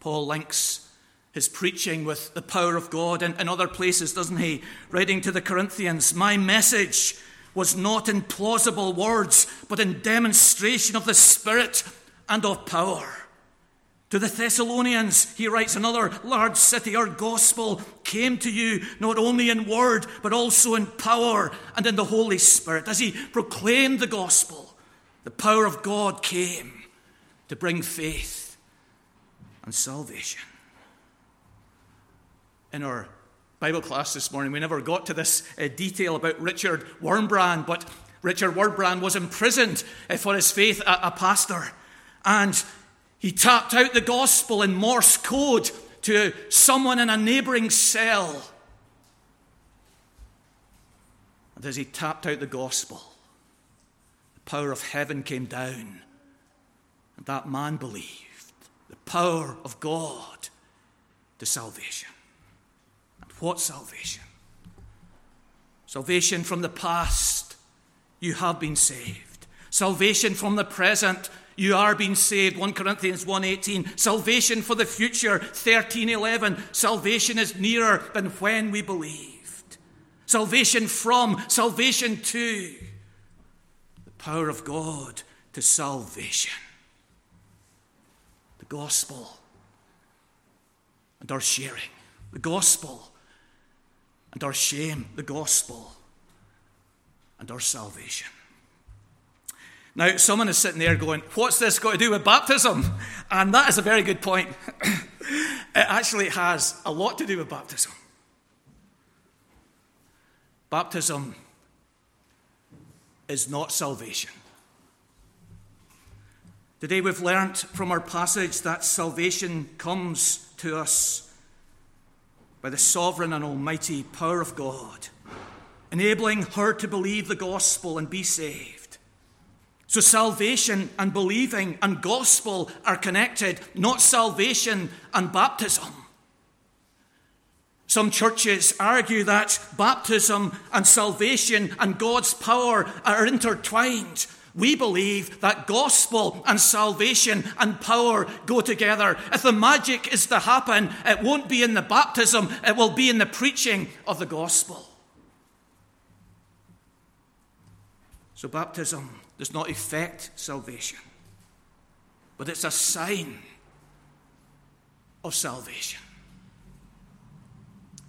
Paul links his preaching with the power of God in, in other places, doesn't he? Writing to the Corinthians, My message was not in plausible words, but in demonstration of the Spirit and of power. To the Thessalonians, he writes, another large city, our gospel came to you not only in word, but also in power and in the Holy Spirit. As he proclaimed the gospel, the power of God came to bring faith and salvation. In our Bible class this morning, we never got to this uh, detail about Richard Wurmbrand, but Richard Wurmbrand was imprisoned uh, for his faith, a, a pastor. And he tapped out the gospel in Morse code to someone in a neighboring cell. And as he tapped out the gospel, the power of heaven came down, and that man believed the power of God to salvation. What salvation? Salvation from the past, you have been saved. Salvation from the present, you are being saved. 1 corinthians 1.18 salvation for the future 13.11 salvation is nearer than when we believed. Salvation from salvation to. The power of god to salvation. The gospel and our sharing. The gospel and our shame the gospel and our salvation now, someone is sitting there going, What's this got to do with baptism? And that is a very good point. it actually has a lot to do with baptism. Baptism is not salvation. Today we've learnt from our passage that salvation comes to us by the sovereign and almighty power of God, enabling her to believe the gospel and be saved. So, salvation and believing and gospel are connected, not salvation and baptism. Some churches argue that baptism and salvation and God's power are intertwined. We believe that gospel and salvation and power go together. If the magic is to happen, it won't be in the baptism, it will be in the preaching of the gospel. So, baptism does not effect salvation, but it's a sign of salvation.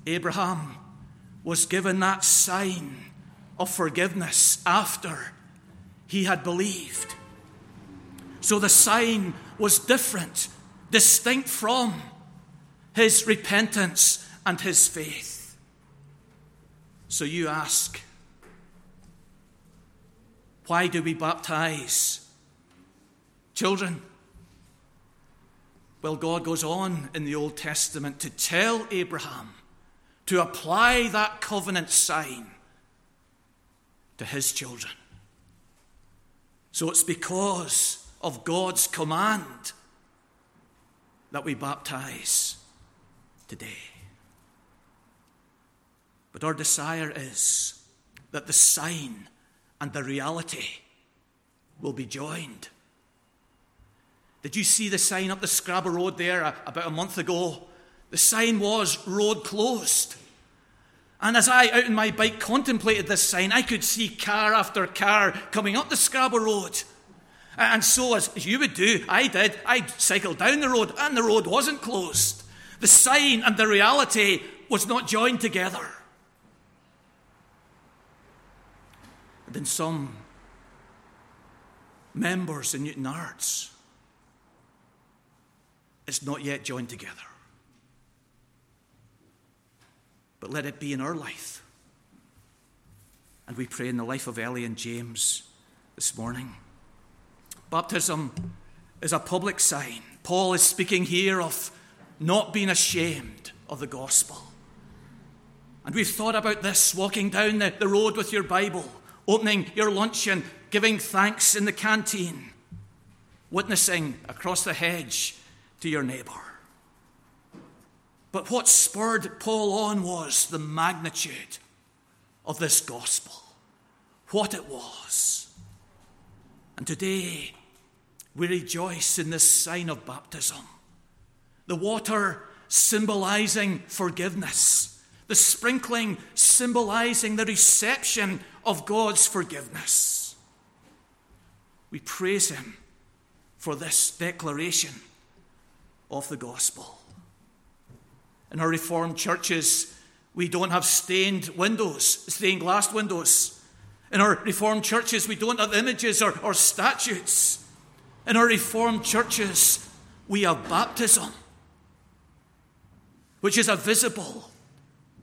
Abraham was given that sign of forgiveness after he had believed. So the sign was different, distinct from his repentance and his faith. So you ask, why do we baptize children? Well, God goes on in the Old Testament to tell Abraham to apply that covenant sign to his children. So it's because of God's command that we baptize today. But our desire is that the sign and the reality will be joined. Did you see the sign up the Scrabo Road there about a month ago? The sign was road closed. And as I, out on my bike, contemplated this sign, I could see car after car coming up the Scrabo Road. And so, as you would do, I did. I cycled down the road, and the road wasn't closed. The sign and the reality was not joined together. And then some members in Newtownards. It's not yet joined together. But let it be in our life. And we pray in the life of Ellie and James this morning. Baptism is a public sign. Paul is speaking here of not being ashamed of the gospel. And we've thought about this walking down the, the road with your Bible opening your luncheon, giving thanks in the canteen, witnessing across the hedge to your neighbour. But what spurred Paul on was the magnitude of this gospel, what it was. And today, we rejoice in this sign of baptism. The water symbolizing forgiveness the sprinkling symbolizing the reception of God's forgiveness. We praise Him for this declaration of the gospel. In our Reformed churches, we don't have stained windows, stained glass windows. In our Reformed churches, we don't have images or, or statues. In our Reformed churches, we have baptism, which is a visible,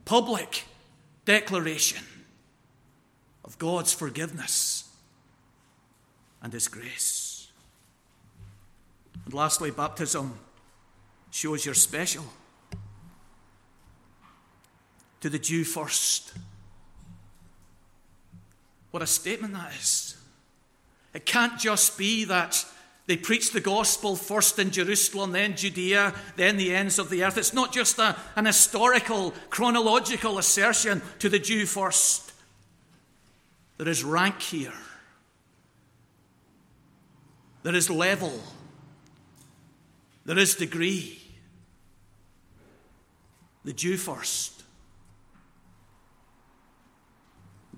public declaration of God's forgiveness and His grace. And lastly, baptism shows you're special. To the Jew first. What a statement that is. It can't just be that they preach the gospel first in Jerusalem, then Judea, then the ends of the earth. It's not just a, an historical, chronological assertion to the Jew first. There is rank here, there is level, there is degree. The Jew first.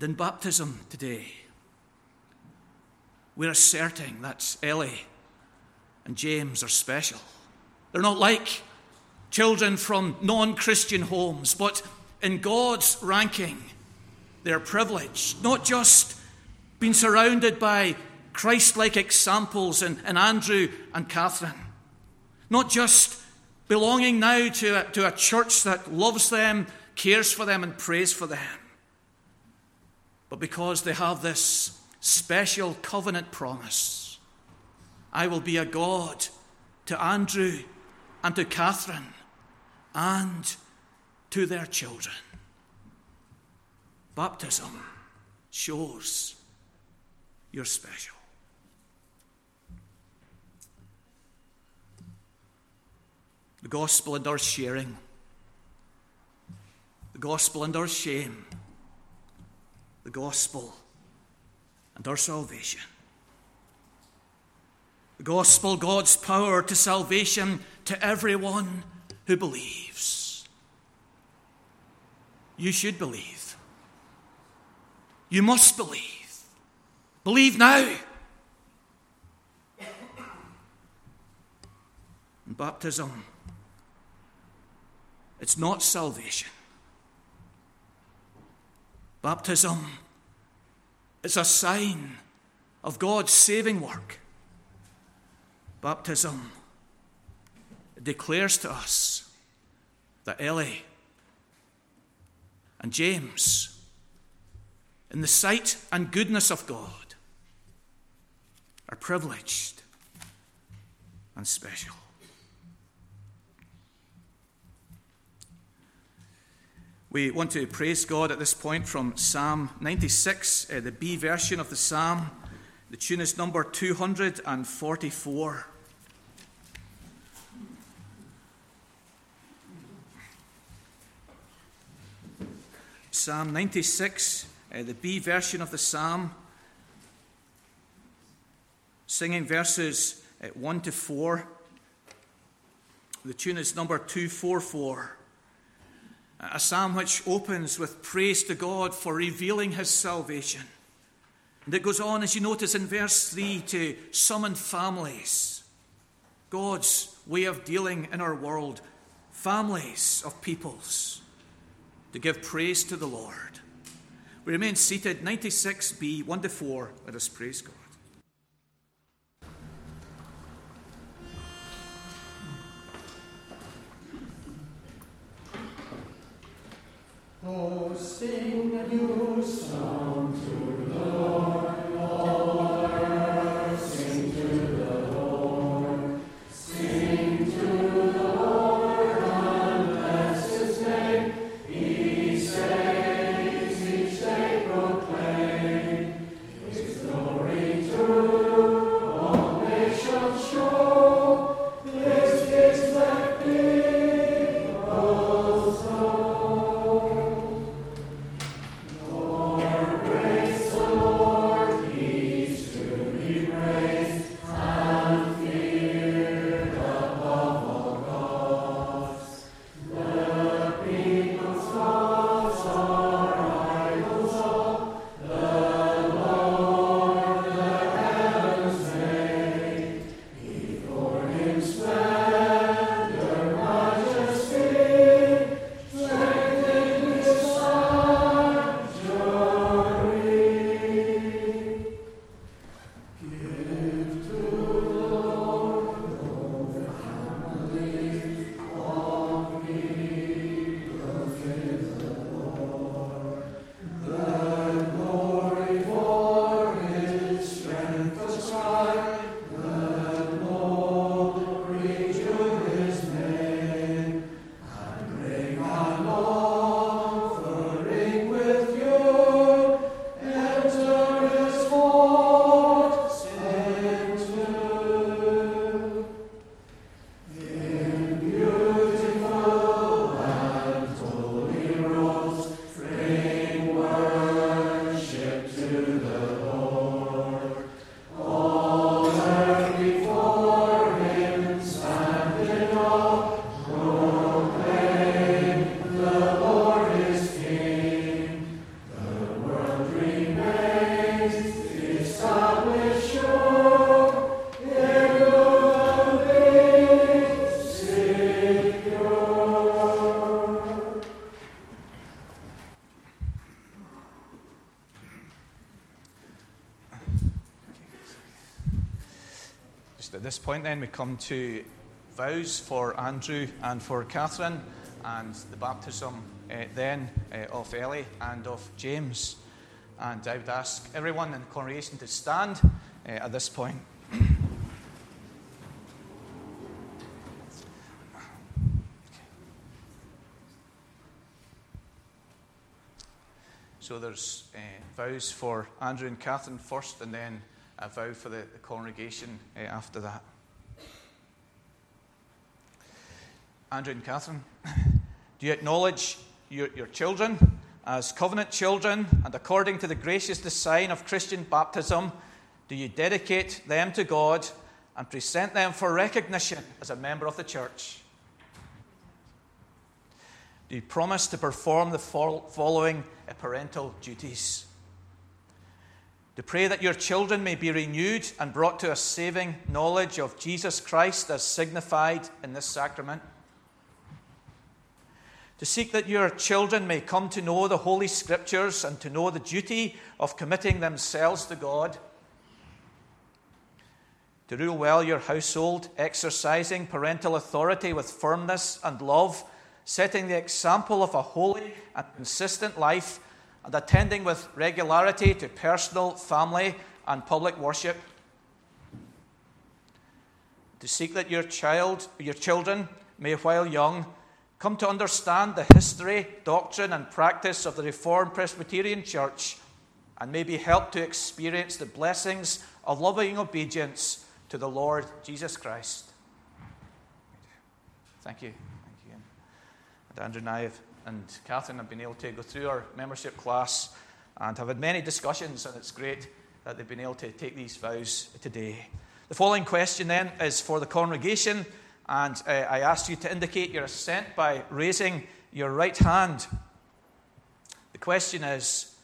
In baptism today, we're asserting that Ellie and James are special. They're not like children from non Christian homes, but in God's ranking, they're privileged. Not just being surrounded by Christ like examples in, in Andrew and Catherine, not just belonging now to a, to a church that loves them, cares for them, and prays for them, but because they have this special covenant promise. I will be a God to Andrew and to Catherine and to their children. Baptism shows you're special. The gospel our sharing, the gospel our shame, the gospel and our salvation. The gospel, God's power to salvation to everyone who believes. You should believe. You must believe. Believe now. And baptism, it's not salvation. Baptism is a sign of God's saving work. Baptism declares to us that Ellie and James, in the sight and goodness of God, are privileged and special. We want to praise God at this point from Psalm 96, uh, the B version of the psalm. The tune is number 244. Psalm 96, uh, the B version of the psalm, singing verses uh, 1 to 4. The tune is number 244 a psalm which opens with praise to God for revealing his salvation. And it goes on, as you notice in verse 3, to summon families. God's way of dealing in our world, families of peoples, to give praise to the Lord. We remain seated, 96b, 1 to 4. Let us praise God. Oh, sing a new song to the Lord. This point, then, we come to vows for Andrew and for Catherine, and the baptism uh, then uh, of Ellie and of James. And I would ask everyone in the congregation to stand uh, at this point. So there's uh, vows for Andrew and Catherine first, and then a vow for the, the congregation uh, after that. Andrew and Catherine, do you acknowledge your, your children as covenant children, and according to the gracious design of Christian baptism, do you dedicate them to God and present them for recognition as a member of the church? Do you promise to perform the following parental duties? To pray that your children may be renewed and brought to a saving knowledge of Jesus Christ as signified in this sacrament. To seek that your children may come to know the Holy Scriptures and to know the duty of committing themselves to God. To rule well your household, exercising parental authority with firmness and love setting the example of a holy and consistent life, and attending with regularity to personal, family, and public worship. To seek that your child, your children, may, while young, come to understand the history, doctrine, and practice of the Reformed Presbyterian Church, and may be helped to experience the blessings of loving obedience to the Lord Jesus Christ. Thank you. Andrew and I have, and Catherine have been able to go through our membership class and have had many discussions, and it's great that they've been able to take these vows today. The following question then is for the congregation, and uh, I ask you to indicate your assent by raising your right hand. The question is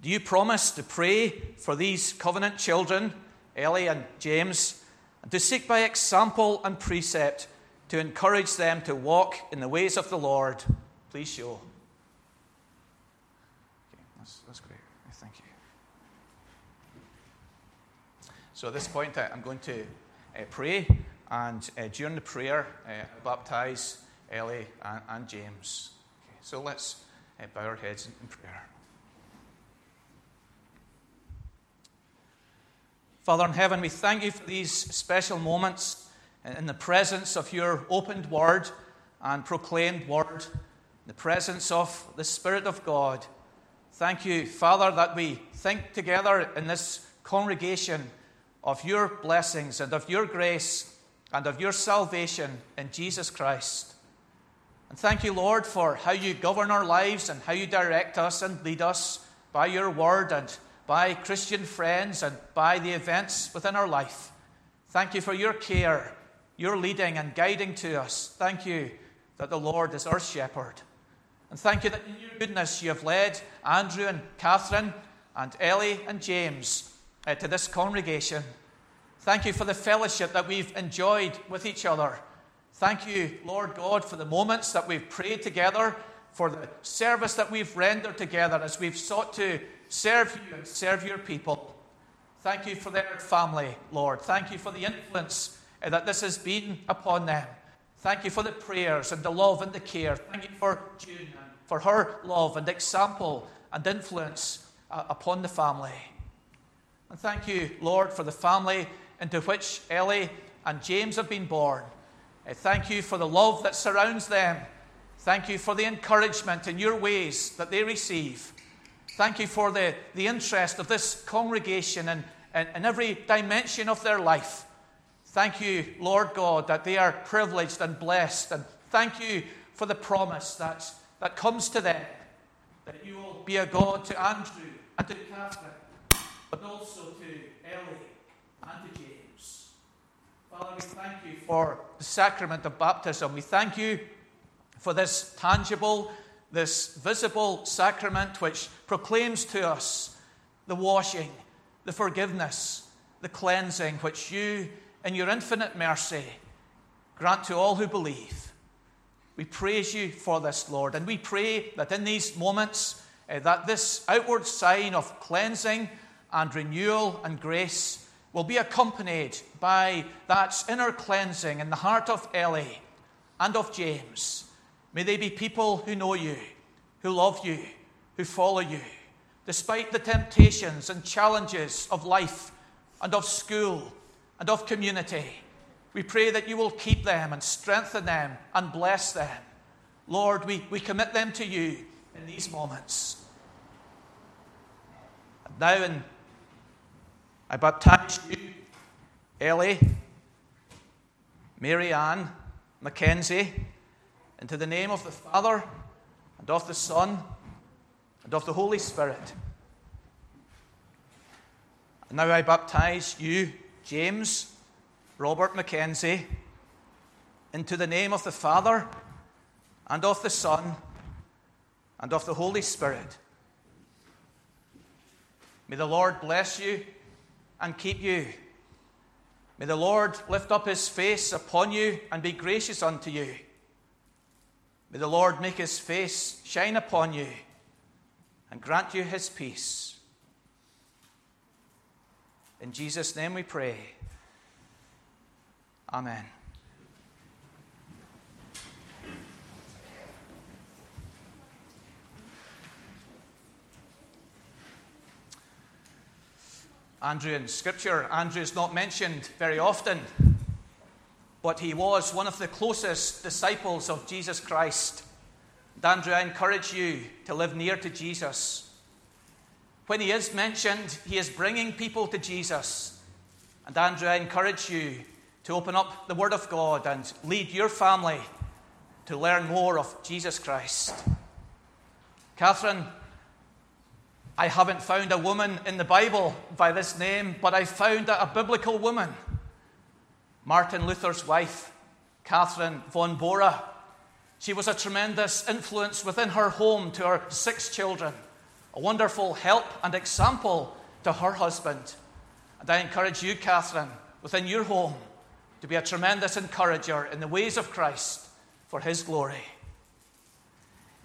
Do you promise to pray for these covenant children, Ellie and James, and to seek by example and precept to encourage them to walk in the ways of the Lord, please show. Okay, that's, that's great. Thank you. So at this point, I'm going to uh, pray, and uh, during the prayer, uh, baptize Ellie and, and James. Okay, so let's uh, bow our heads in prayer. Father in heaven, we thank you for these special moments in the presence of your opened word and proclaimed word, in the presence of the Spirit of God. Thank you, Father, that we think together in this congregation of your blessings and of your grace and of your salvation in Jesus Christ. And thank you, Lord, for how you govern our lives and how you direct us and lead us by your word and by Christian friends and by the events within our life. Thank you for your care your leading and guiding to us. Thank you that the Lord is our shepherd. And thank you that in your goodness you have led Andrew and Catherine and Ellie and James uh, to this congregation. Thank you for the fellowship that we've enjoyed with each other. Thank you, Lord God, for the moments that we've prayed together, for the service that we've rendered together as we've sought to serve you and serve your people. Thank you for their family, Lord. Thank you for the influence that this has been upon them. Thank you for the prayers and the love and the care. Thank you for June, for her love and example and influence uh, upon the family. And thank you, Lord, for the family into which Ellie and James have been born. Uh, thank you for the love that surrounds them. Thank you for the encouragement in your ways that they receive. Thank you for the, the interest of this congregation and in every dimension of their life. Thank you, Lord God, that they are privileged and blessed. And thank you for the promise that, that comes to them that you will be a God to Andrew and to Catherine, but also to Ellie and to James. Father, we thank you for the sacrament of baptism. We thank you for this tangible, this visible sacrament which proclaims to us the washing, the forgiveness, the cleansing which you in your infinite mercy, grant to all who believe. We praise you for this, Lord, and we pray that in these moments, uh, that this outward sign of cleansing and renewal and grace will be accompanied by that inner cleansing in the heart of Ellie and of James. May they be people who know you, who love you, who follow you, despite the temptations and challenges of life and of school and of community. We pray that you will keep them and strengthen them and bless them. Lord, we, we commit them to you in these moments. And now, in, I baptize you, Ellie, Mary Ann, Mackenzie, into the name of the Father, and of the Son, and of the Holy Spirit. And now I baptize you, James, Robert Mackenzie, into the name of the Father, and of the Son, and of the Holy Spirit. May the Lord bless you and keep you. May the Lord lift up his face upon you and be gracious unto you. May the Lord make his face shine upon you and grant you his peace. In Jesus' name we pray. Amen. Andrew in Scripture, Andrew is not mentioned very often, but he was one of the closest disciples of Jesus Christ. And Andrew, I encourage you to live near to Jesus. When he is mentioned, he is bringing people to Jesus. And Andrew, I encourage you to open up the Word of God and lead your family to learn more of Jesus Christ. Catherine, I haven't found a woman in the Bible by this name, but I found a, biblical woman. Martin Luther's wife, Catherine von Bora. She was a tremendous influence within her home to her six children, a wonderful help and example to her husband. And I encourage you, Catherine, within your home, to be a tremendous encourager in the ways of Christ for his glory.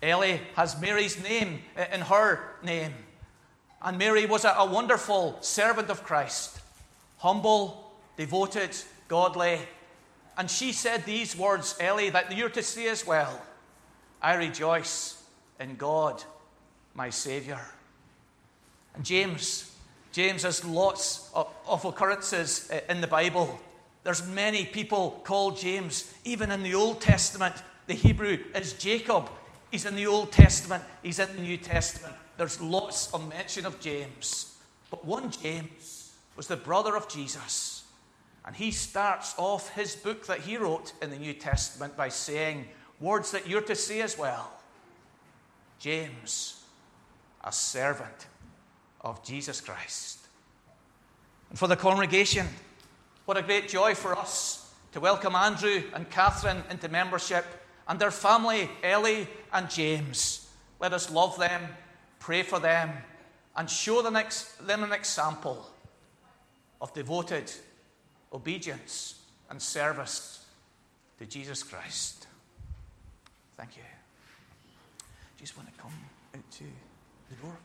Ellie has Mary's name in her name. And Mary was a, wonderful servant of Christ, humble, devoted, godly. And she said these words, Ellie, that you're to say as well I rejoice in God, my Saviour. And James, James has lots of, of occurrences uh, in the Bible. There's many people called James, even in the Old Testament. The Hebrew is Jacob. He's in the Old Testament, he's in the New Testament there's lots of mention of James. But one James was the brother of Jesus. And he starts off his book that he wrote in the New Testament by saying words that you're to say as well. James, a servant of Jesus Christ. And for the congregation, what a great joy for us to welcome Andrew and Catherine into membership and their family, Ellie and James. Let us love them pray for them, and show them an example of devoted obedience and service to Jesus Christ. Thank you. Just want to the me?